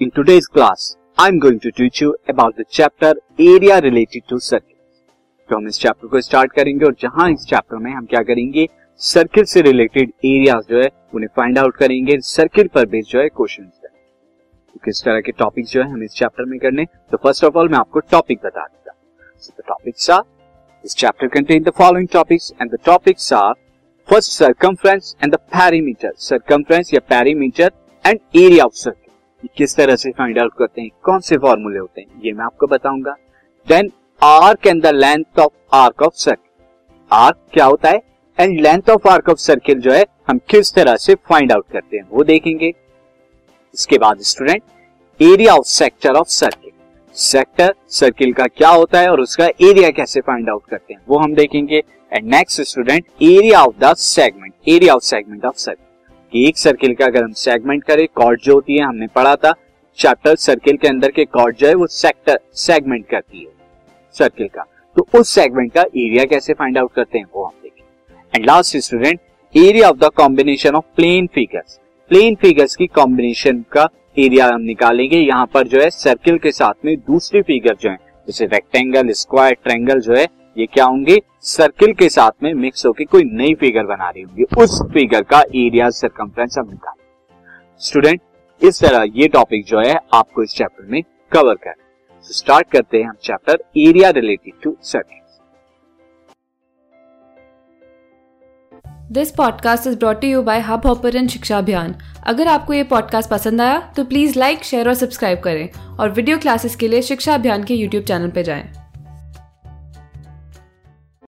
today's class, I'm going to teach you about the chapter area related to circle. तो हम इस chapter को start करेंगे और जहाँ इस चैप्टर में हम क्या करेंगे सर्किल से रिलेटेड एरियाज़ जो है उन्हें फाइंड आउट करेंगे सर्किल पर बेस्ड जो है क्वेश्चन है तो किस तरह के टॉपिक जो है हम इस चैप्टर में करने तो फ़र्स्ट ऑफ़ ऑल मैं आपको टॉपिक बता देता topics are this chapter contain the following topics and the topics are first circumference and the perimeter circumference या perimeter and area of circle किस तरह से फाइंड आउट करते हैं, कौन से फॉर्मूले होते हैं, ये मैं आपको बताऊँगा। Then arc and the length of arc of circle arc क्या होता है? And length of arc of circle जो है, हम किस तरह से फाइंड आउट करते हैं, वो देखेंगे। इसके बाद student area of sector of circle sector circle का क्या होता है और उसका एरिया कैसे फाइंड आउट करते हैं, वो हम देखेंगे। And next student area of the segment area of segment of circle एक सर्किल का अगर हम सेगमेंट करें कॉर्ड जो होती है, हमने पढ़ा था चैप्टर सर्किल के अंदर के कॉर्ड जो है, वो सेक्टर सेगमेंट करती है सर्किल का। तो उस सेगमेंट का एरिया कैसे फाइंड आउट करते हैं, वो हम देखें and last student area of the combination of plane figures plane figures की कॉम्बिनेशन का एरिया हम निकालेंगे। यहाँ पर जो है सर्किल के साथ में दूसरी फिगर जो है, जैसे रेक्टेंगल स्क्वायर ट्रेंगल जो है ये क्या होंगे? सर्किल के साथ में मिक्स होकर कोई नई फिगर बना रही होंगी। उस फिगर का एरिया सर्कमफ्रेंस हम निकालेंगे। स्टूडेंट इस तरह ये टॉपिक जो है, आपको इस चैप्टर में कवर कर तो स्टार्ट करते हैं हम chapter area related to circle this podcast is brought you by Hubhopper Shiksha Abhiyan अगर आपको ये पॉडकास्ट पसंद आया तो प्लीज़ लाइक शेयर और सब्सक्राइब करें। और वीडियो क्लासेस के लिए शिक्षा अभियान के यूट्यूब चैनल पर जाएँ।